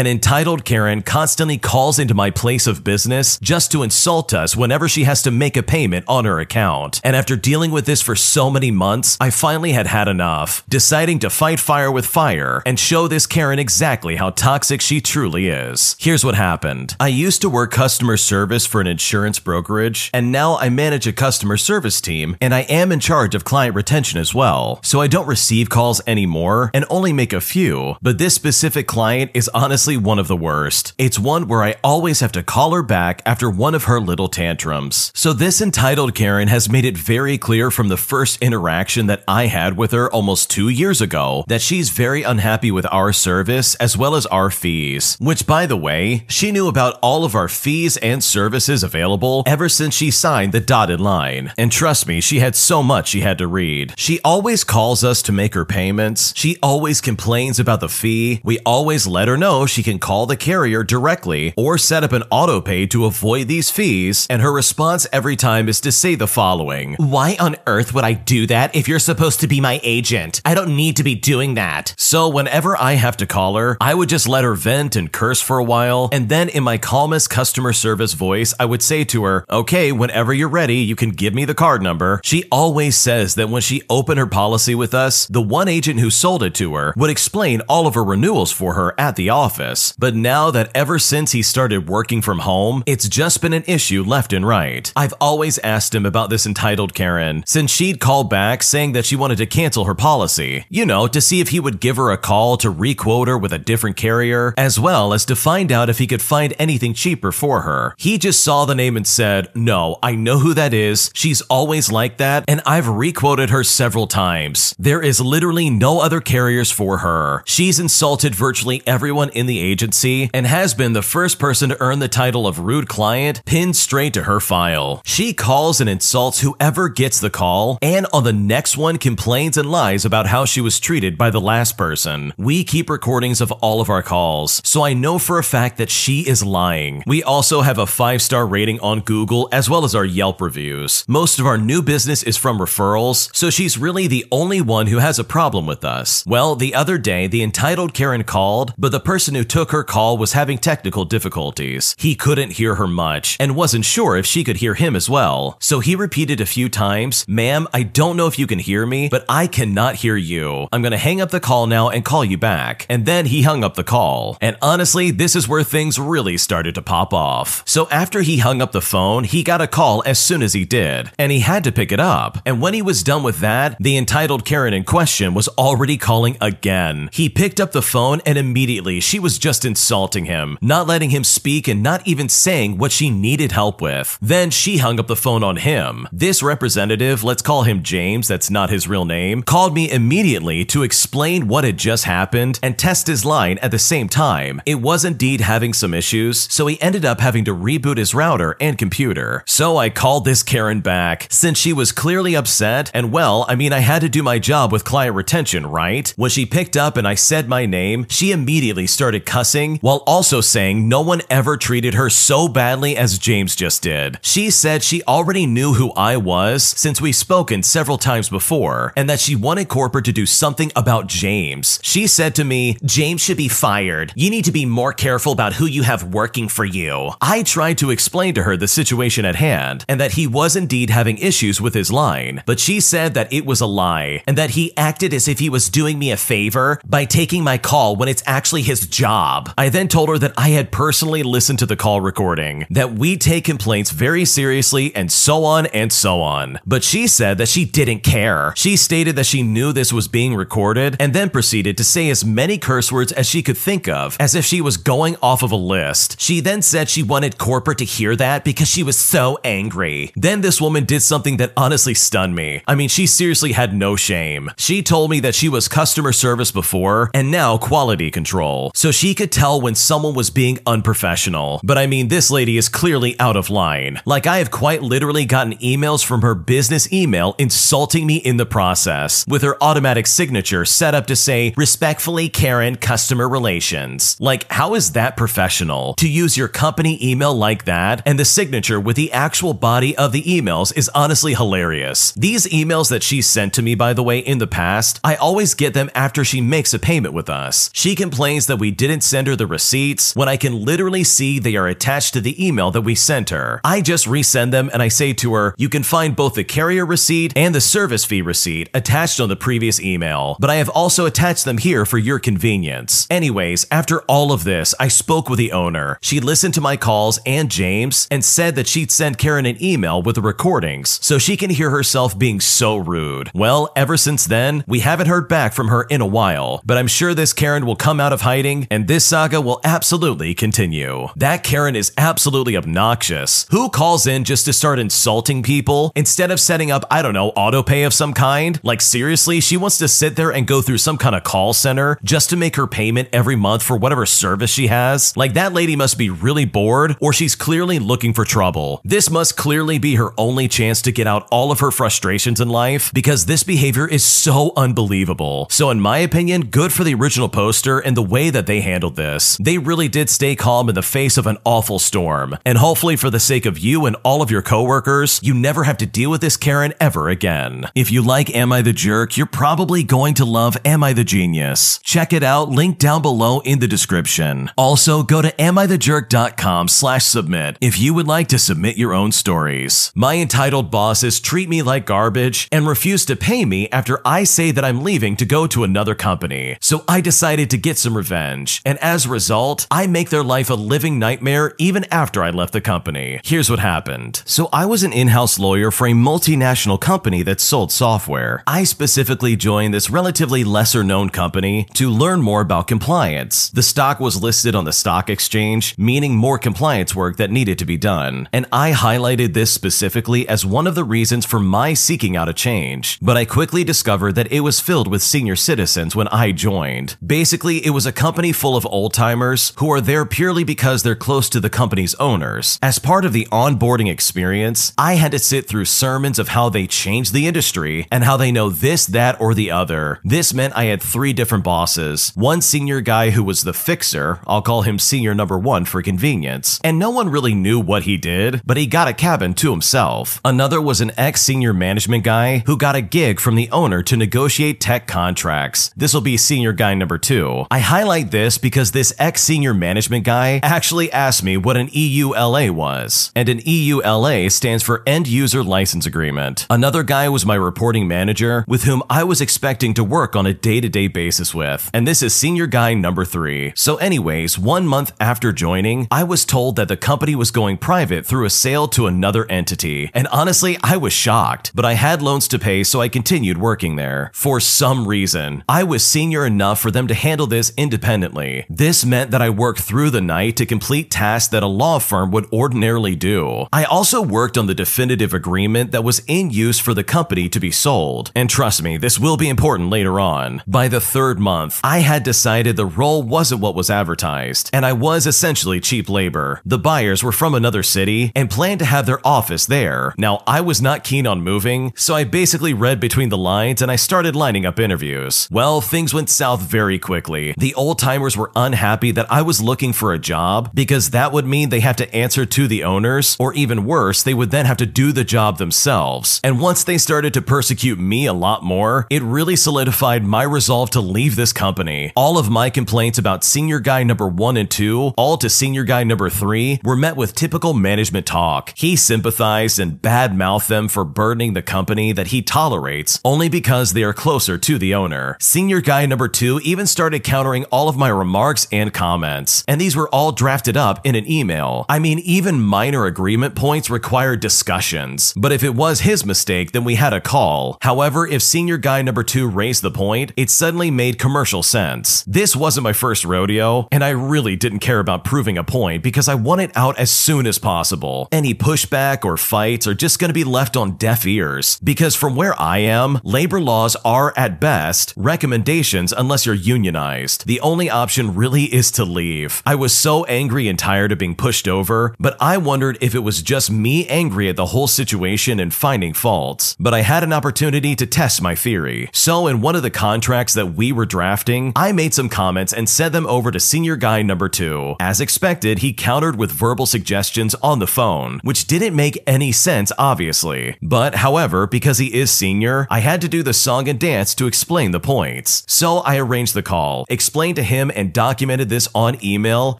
An entitled Karen constantly calls into my place of business just to insult us whenever she has to make a payment on her account. And after dealing with this for so many months, I finally had had enough, deciding to fight fire with fire and show this Karen exactly how toxic she truly is. Here's what happened. I used to work customer service for an insurance brokerage, and now I manage a customer service team, and I am in charge of client retention as well. So I don't receive calls anymore and only make a few, but this specific client is honestly one of the worst. It's one where I always have to call her back after one of her little tantrums. So this entitled Karen has made it very clear from the first interaction that I had with her almost two years ago that she's very unhappy with our service as well as our fees. Which, by the way, she knew about all of our fees and services available ever since she signed the dotted line. And trust me, she had so much she had to read. She always calls us to make her payments. She always complains about the fee. We always let her know she can call the carrier directly or set up an auto pay to avoid these fees. And her response every time is to say the following Why on earth would I do that if you're supposed to be my agent? I don't need to be doing that. So whenever I have to call her, I would just let her vent and curse for a while. And then in my calmest customer service voice, I would say to her, Okay, whenever you're ready, you can give me the card number. She always says that when she opened her policy with us, the one agent who sold it to her would explain all of her renewals for her at the office. But now that ever since he started working from home, it's just been an issue left and right. I've always asked him about this entitled Karen, since she'd call back saying that she wanted to cancel her policy. You know, to see if he would give her a call to requote her with a different carrier, as well as to find out if he could find anything cheaper for her. He just saw the name and said, No, I know who that is. She's always like that, and I've requoted her several times. There is literally no other carriers for her. She's insulted virtually everyone in the agency and has been the first person to earn the title of rude client pinned straight to her file. She calls and insults whoever gets the call, and on the next one complains and lies about how she was treated by the last person. We keep recordings of all of our calls, so I know for a fact that she is lying. We also have a five star rating on Google as well as our Yelp reviews. Most of our new business is from referrals, so she's really the only one who has a problem with us. Well, the other day, the entitled Karen called, but the person who took her call was having technical difficulties. He couldn't hear her much and wasn't sure if she could hear him as well. So he repeated a few times, Ma'am, I don't know if you can hear me, but I cannot hear you. I'm gonna hang up the call now and call you back. And then he hung up the call. And honestly, this is where things really started to pop off. So after he hung up the phone, he got a call as soon as he did, and he had to pick it up. And when he was done with that, the entitled Karen in question was already calling again. He picked up the phone and immediately she was just insulting him, not letting him speak and not even saying what she needed help with. Then she hung up the phone on him. This representative, let's call him James, that's not his real name, called me immediately to explain what had just happened and test his line at the same time. It was indeed having some issues, so he ended up having to reboot his router and computer. So I called this Karen back, since she was clearly upset, and well, I mean, I had to do my job with client retention, right? When she picked up and I said my name, she immediately started cussing while also saying no one ever treated her so badly as James just did. She said she already knew who I was since we've spoken several times before, and that she wanted corporate to do something about James. She said to me, James should be fired. You need to be more careful about who you have working for you. I tried to explain to her the situation at hand and that he was indeed having issues with his line, but she said that it was a lie and that he acted as if he was doing me a favor by taking my call when it's actually his job. I then told her that I had personally listened to the call recording, that we take complaints very seriously, and so on and so on. But she said that she didn't care. She stated that she knew this was being recorded and then proceeded to say as many curse words as she could think of, as if she was going off of a list. She then said she wanted corporate to hear that because she was so angry. Then this woman did something that honestly stunned me. I mean, she seriously had no shame. She told me that she was customer service before and now quality control, so she could tell when someone was being unprofessional. But I mean, this lady is clearly out of line. Like, I have quite literally gotten emails from her business email insulting me in the process, with her automatic signature set up to say, respectfully, Karen, customer relations. Like, how is that professional? To use your company email like that, and the signature with the actual body of the emails is honestly hilarious. These emails that she sent to me, by the way, in the past, I always get them after she makes a payment with us. She complains that we didn't didn't send her the receipts when I can literally see they are attached to the email that we sent her. I just resend them and I say to her, you can find both the carrier receipt and the service fee receipt attached on the previous email, but I have also attached them here for your convenience. Anyways, after all of this, I spoke with the owner. She listened to my calls and James and said that she'd send Karen an email with the recordings so she can hear herself being so rude. Well, ever since then, we haven't heard back from her in a while, but I'm sure this Karen will come out of hiding and this saga will absolutely continue. That Karen is absolutely obnoxious. Who calls in just to start insulting people instead of setting up, I don't know, auto pay of some kind? Like, seriously, she wants to sit there and go through some kind of call center just to make her payment every month for whatever service she has? Like, that lady must be really bored or she's clearly looking for trouble. This must clearly be her only chance to get out all of her frustrations in life because this behavior is so unbelievable. So, in my opinion, good for the original poster and the way that they handled this. They really did stay calm in the face of an awful storm. And hopefully, for the sake of you and all of your coworkers, you never have to deal with this Karen ever again. If you like Am I the Jerk, you're probably going to love Am I the Genius. Check it out, link down below in the description. Also, go to amithejerk.com slash submit if you would like to submit your own stories. My entitled bosses treat me like garbage and refuse to pay me after I say that I'm leaving to go to another company. So I decided to get some revenge. And as a result, I make their life a living nightmare even after I left the company. Here's what happened. So I was an in-house lawyer for a multinational company that sold software. I specifically joined this relatively lesser known company to learn more about compliance. The stock was listed on the stock exchange, meaning more compliance work that needed to be done. And I highlighted this specifically as one of the reasons for my seeking out a change. But I quickly discovered that it was filled with senior citizens when I joined. Basically, it was a company full of old timers who are there purely because they're close to the company's owners. As part of the onboarding experience, I had to sit through sermons of how they changed the industry and how they know this, that, or the other. This meant I had three different bosses. One senior guy who was the fixer, I'll call him senior number one for convenience, and no one really knew what he did, but he got a cabin to himself. Another was an ex senior management guy who got a gig from the owner to negotiate tech contracts. This will be senior guy number two. I highlight this because this ex senior management guy actually asked me what an EULA was, and an EULA stands for End User License Agreement. Another guy was my reporting manager with whom I was expecting to work on a day to day basis with, and this is senior guy number three. So, anyways, one month after joining, I was told that the company was going private through a sale to another entity, and honestly, I was shocked, but I had loans to pay, so I continued working there. For some reason, I was senior enough for them to handle this independently. This meant that I worked through the night to complete tasks that a law firm would ordinarily do. I also worked on the definitive agreement that was in use for the company to be sold. And trust me, this will be important later on. By the third month, I had decided the role wasn't what was advertised, and I was essentially cheap labor. The buyers were from another city and planned to have their office there. Now, I was not keen on moving, so I basically read between the lines and I started lining up interviews. Well, things went south very quickly. The old timers were unhappy that I was looking for a job because that would mean they have to answer to the owners, or even worse, they would then have to do the job themselves. And once they started to persecute me a lot more, it really solidified my resolve to leave this company. All of my complaints about senior guy number one and two, all to senior guy number three, were met with typical management talk. He sympathized and badmouthed them for burdening the company that he tolerates only because they are closer to the owner. Senior guy number two even started countering all of my remarks and comments, and these were all drafted up in an email. I mean, even minor agreement points required discussions, but if it was his mistake, then we had a call. However, if senior guy number two raised the point, it suddenly made commercial sense. This wasn't my first rodeo, and I really didn't care about proving a point because I wanted it out as soon as possible. Any pushback or fights are just going to be left on deaf ears because from where I am, labor laws are at best recommendations unless you're unionized. The only option really is to leave. I was so angry and tired of being pushed over, but I wondered if it was just me angry at the whole situation and finding faults. But I had an opportunity to test my theory. So in one of the contracts that we were drafting, I made some comments and sent them over to senior guy number two. As expected, he countered with verbal suggestions on the phone, which didn't make any sense, obviously. But however, because he is senior, I had to do the song and dance to explain the points. So I arranged the call, explained to him him and documented this on email,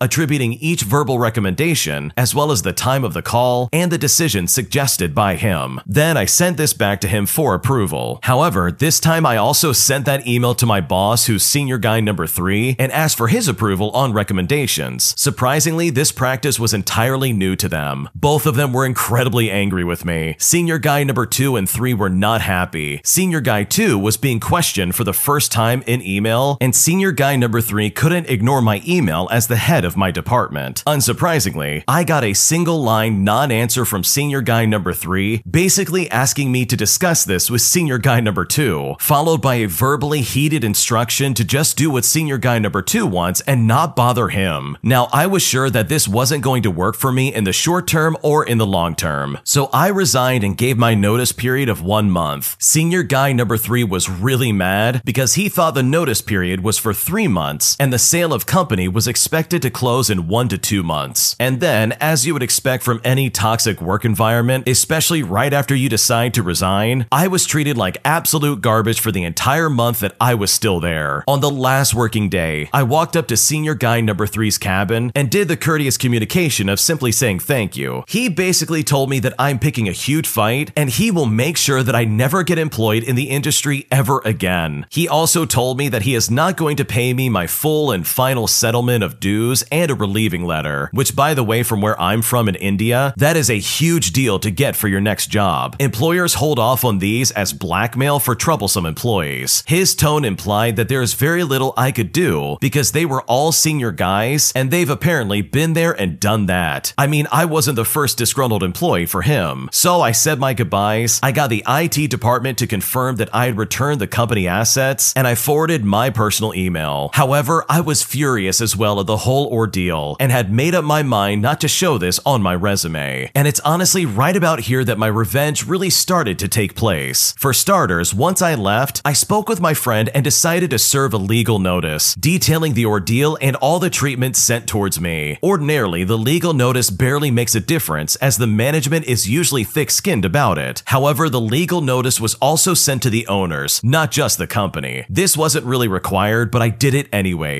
attributing each verbal recommendation, as well as the time of the call and the decision suggested by him. Then I sent this back to him for approval. However, this time I also sent that email to my boss, who's senior guy number three, and asked for his approval on recommendations. Surprisingly, this practice was entirely new to them. Both of them were incredibly angry with me. Senior guy number two and three were not happy. Senior guy two was being questioned for the first time in email, and senior guy number three couldn't ignore my email as the head of my department. Unsurprisingly, I got a single line non answer from senior guy number three, basically asking me to discuss this with senior guy number two, followed by a verbally heated instruction to just do what senior guy number two wants and not bother him. Now, I was sure that this wasn't going to work for me in the short term or in the long term, so I resigned and gave my notice period of one month. Senior guy number three was really mad because he thought the notice period was for three months and the sale of company was expected to close in one to two months. And then, as you would expect from any toxic work environment, especially right after you decide to resign, I was treated like absolute garbage for the entire month that I was still there. On the last working day, I walked up to senior guy number three's cabin and did the courteous communication of simply saying thank you. He basically told me that I'm picking a huge fight and he will make sure that I never get employed in the industry ever again. He also told me that he is not going to pay me my full and final settlement of dues and a relieving letter, which by the way, from where I'm from in India, that is a huge deal to get for your next job. Employers hold off on these as blackmail for troublesome employees. His tone implied that there is very little I could do because they were all senior guys and they've apparently been there and done that. I mean, I wasn't the first disgruntled employee for him. So I said my goodbyes. I got the IT department to confirm that I had returned the company assets and I forwarded my personal email. However, I was furious as well at the whole ordeal and had made up my mind not to show this on my resume. And it's honestly right about here that my revenge really started to take place. For starters, once I left, I spoke with my friend and decided to serve a legal notice, detailing the ordeal and all the treatment sent towards me. Ordinarily, the legal notice barely makes a difference as the management is usually thick skinned about it. However, the legal notice was also sent to the owners, not just the company. This wasn't really required, but I did it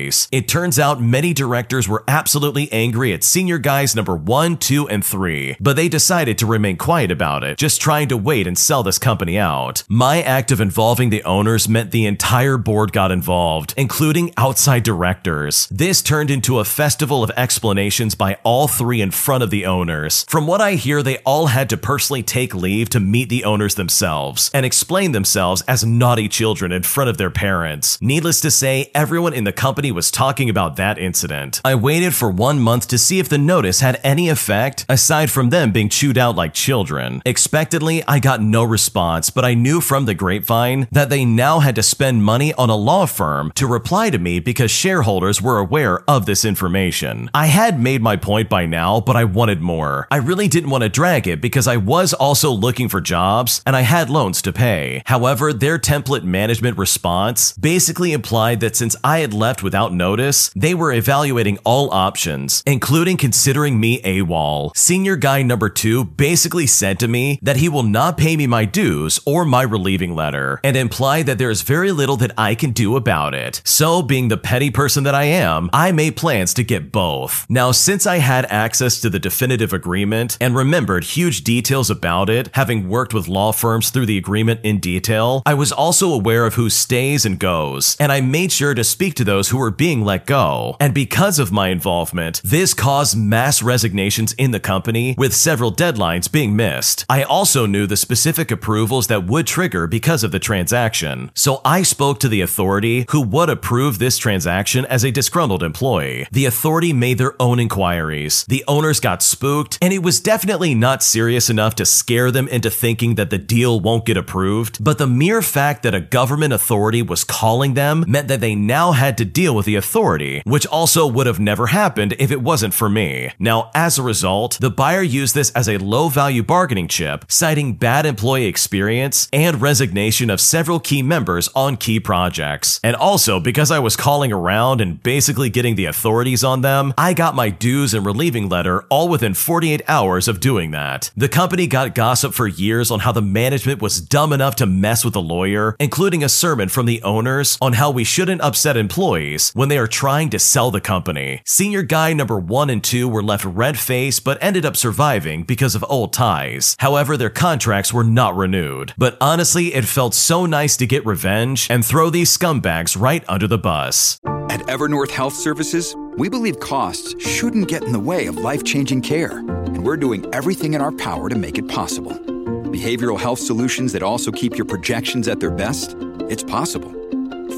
anyways. It turns out many directors were absolutely angry at senior guys number one, two, and three, but they decided to remain quiet about it, just trying to wait and sell this company out. My act of involving the owners meant the entire board got involved, including outside directors. This turned into a festival of explanations by all three in front of the owners. From what I hear, they all had to personally take leave to meet the owners themselves and explain themselves as naughty children in front of their parents. Needless to say, everyone in the company was talking about that incident. I waited for one month to see if the notice had any effect aside from them being chewed out like children. Expectedly, I got no response, but I knew from the grapevine that they now had to spend money on a law firm to reply to me because shareholders were aware of this information. I had made my point by now, but I wanted more. I really didn't want to drag it because I was also looking for jobs and I had loans to pay. However, their template management response basically implied that since I had left without notice, they were evaluating all options, including considering me AWOL. Senior guy number two basically said to me that he will not pay me my dues or my relieving letter, and implied that there is very little that I can do about it. So, being the petty person that I am, I made plans to get both. Now, since I had access to the definitive agreement and remembered huge details about it, having worked with law firms through the agreement in detail, I was also aware of who stays and goes, and I made sure to speak to those who were being let go. And because of my involvement, this caused mass resignations in the company, with several deadlines being missed. I also knew the specific approvals that would trigger because of the transaction, so I spoke to the authority who would approve this transaction as a disgruntled employee. The authority made their own inquiries. The owners got spooked, and it was definitely not serious enough to scare them into thinking that the deal won't get approved, but the mere fact that a government authority was calling them meant that they now had to deal with the authority, which also would have never happened if it wasn't for me. Now, as a result, the buyer used this as a low value bargaining chip, citing bad employee experience and resignation of several key members on key projects. And also, because I was calling around and basically getting the authorities on them, I got my dues and relieving letter all within 48 hours of doing that. The company got gossip for years on how the management was dumb enough to mess with a lawyer, including a sermon from the owners on how we shouldn't upset employees days when they are trying to sell the company. Senior guy number one and two were left red faced but ended up surviving because of old ties. However, their contracts were not renewed. But honestly, it felt so nice to get revenge and throw these scumbags right under the bus. At Evernorth Health Services, we believe costs shouldn't get in the way of life changing care, and we're doing everything in our power to make it possible. Behavioral health solutions that also keep your projections at their best? It's possible.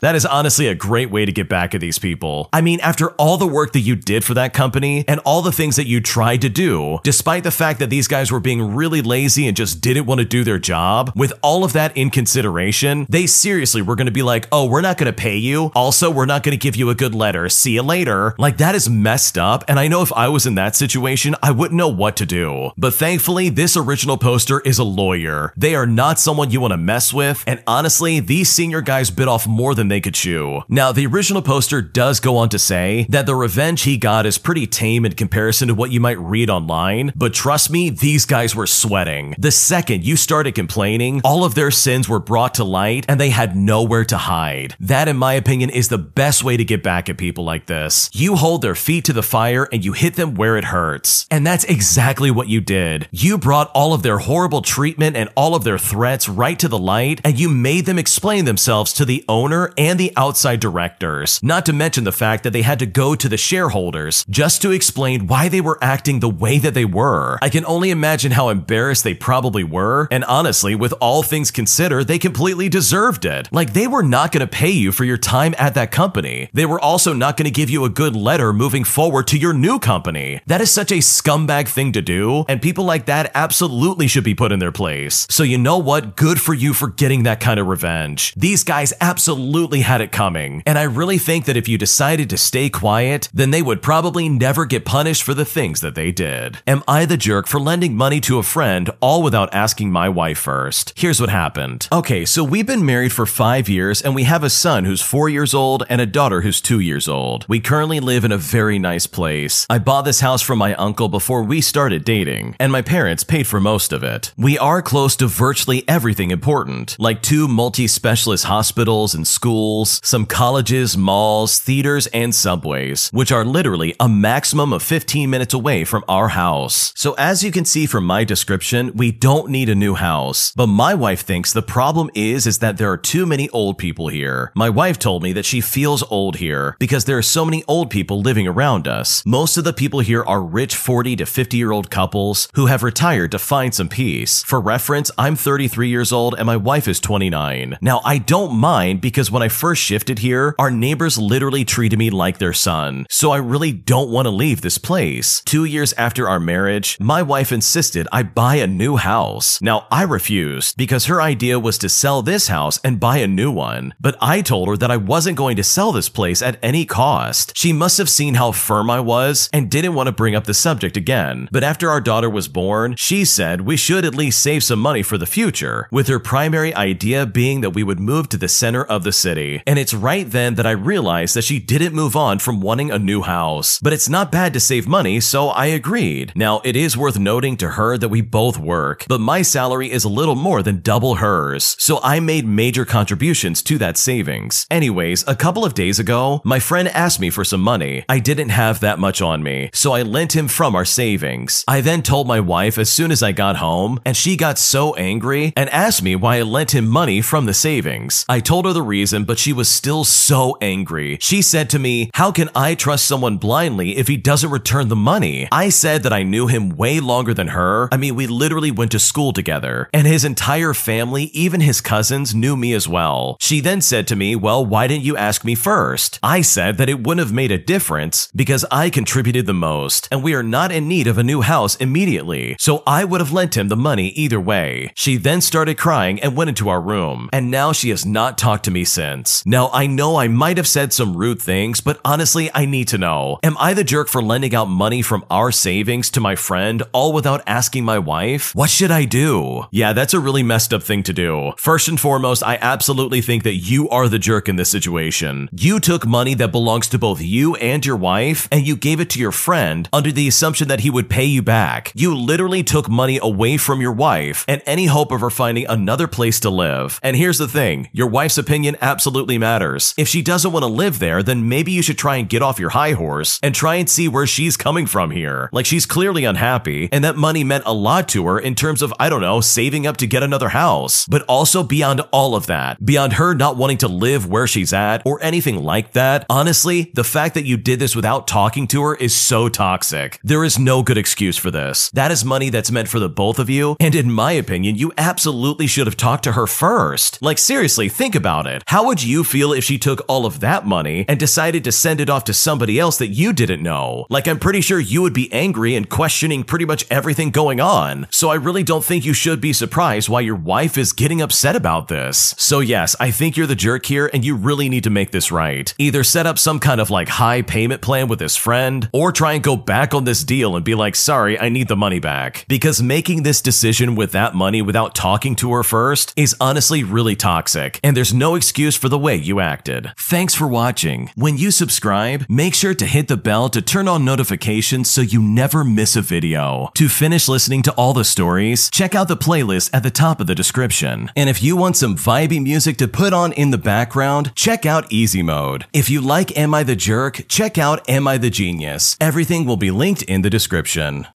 That is honestly a great way to get back at these people. I mean, after all the work that you did for that company and all the things that you tried to do, despite the fact that these guys were being really lazy and just didn't want to do their job, with all of that in consideration, they seriously were going to be like, oh, we're not going to pay you. Also, we're not going to give you a good letter. See you later. Like, that is messed up. And I know if I was in that situation, I wouldn't know what to do. But thankfully, this original poster is a lawyer. They are not someone you want to mess with. And honestly, these senior guys bit off more than they could chew. Now, the original poster does go on to say that the revenge he got is pretty tame in comparison to what you might read online, but trust me, these guys were sweating. The second you started complaining, all of their sins were brought to light and they had nowhere to hide. That, in my opinion, is the best way to get back at people like this. You hold their feet to the fire and you hit them where it hurts. And that's exactly what you did. You brought all of their horrible treatment and all of their threats right to the light, and you made them explain themselves to the owner and the outside directors, not to mention the fact that they had to go to the shareholders just to explain why they were acting the way that they were. I can only imagine how embarrassed they probably were, and honestly, with all things considered, they completely deserved it. Like, they were not going to pay you for your time at that company. They were also not going to give you a good letter moving forward to your new company. That is such a scumbag thing to do, and people like that absolutely should be put in their place. So, you know what? Good for you for getting that kind of revenge. These guys absolutely had it coming, and I really think that if you decided to stay quiet, then they would probably never get punished for the things that they did. Am I the jerk for lending money to a friend all without asking my wife first? Here's what happened. Okay, so we've been married for five years, and we have a son who's four years old and a daughter who's two years old. We currently live in a very nice place. I bought this house from my uncle before we started dating, and my parents paid for most of it. We are close to virtually everything important, like two multi specialist hospitals and schools schools, some colleges, malls, theaters, and subways, which are literally a maximum of 15 minutes away from our house. So as you can see from my description, we don't need a new house. But my wife thinks the problem is is that there are too many old people here. My wife told me that she feels old here because there are so many old people living around us. Most of the people here are rich 40 to 50 year old couples who have retired to find some peace. For reference, I'm 33 years old and my wife is 29. Now I don't mind because when I first shifted here, our neighbors literally treated me like their son, so I really don't want to leave this place. Two years after our marriage, my wife insisted I buy a new house. Now, I refused because her idea was to sell this house and buy a new one, but I told her that I wasn't going to sell this place at any cost. She must have seen how firm I was and didn't want to bring up the subject again. But after our daughter was born, she said we should at least save some money for the future, with her primary idea being that we would move to the center of the city city. And it's right then that I realized that she didn't move on from wanting a new house. But it's not bad to save money, so I agreed. Now, it is worth noting to her that we both work, but my salary is a little more than double hers, so I made major contributions to that savings. Anyways, a couple of days ago, my friend asked me for some money. I didn't have that much on me, so I lent him from our savings. I then told my wife as soon as I got home, and she got so angry and asked me why I lent him money from the savings. I told her the reason, but she was still so angry. She said to me, How can I trust someone blindly if he doesn't return the money? I said that I knew him way longer than her. I mean, we literally went to school together, and his entire family, even his cousins, knew me as well. She then said to me, Well, why didn't you ask me first? I said that it wouldn't have made a difference because I contributed the most, and we are not in need of a new house immediately, so I would have lent him the money either way. She then started crying and went into our room, and now she has not talked to me since. Now, I know I might have said some rude things, but honestly, I need to know Am I the jerk for lending out money from our savings to my friend all without asking my wife? What should I do? Yeah, that's a really messed up thing to do. First and foremost, I absolutely think that you are the jerk in this situation. You took money that belongs to both you and your wife, and you gave it to your friend under the assumption that he would pay you back. You literally took money away from your wife and any hope of her finding another place to live. And here's the thing your wife's opinion absolutely matters. If she doesn't want to live there, then maybe you should try and get off your high horse and try and see where she's coming from here. Like she's clearly unhappy, and that money meant a lot to her in terms of, I don't know, saving up to get another house. But also beyond all of that, beyond her not wanting to live where she's at or anything like that, honestly, the fact that you did this without talking to her is so toxic. There is no good excuse for this. That is money that's meant for the both of you, and in my opinion, you absolutely should have talked to her first. Like, seriously, think about it. How would you feel if she took all of that money and decided to send it off to somebody else that you didn't know? Like, I'm pretty sure you would be angry and questioning pretty much everything going on. So I really don't think you should be surprised why your wife is getting upset about this. So yes, I think you're the jerk here and you really need to make this right. Either set up some kind of like high payment plan with this friend or try and go back on this deal and be like, sorry, I need the money back. Because making this decision with that money without talking to her first is honestly really toxic and there's no excuse for the way you acted. Thanks for watching. When you subscribe, make sure to hit the bell to turn on notifications so you never miss a video. To finish listening to all the stories, check out the playlist at the top of the description. And if you want some vibey music to put on in the background, check out Easy Mode. If you like Am I the Jerk, check out Am I the Genius. Everything will be linked in the description.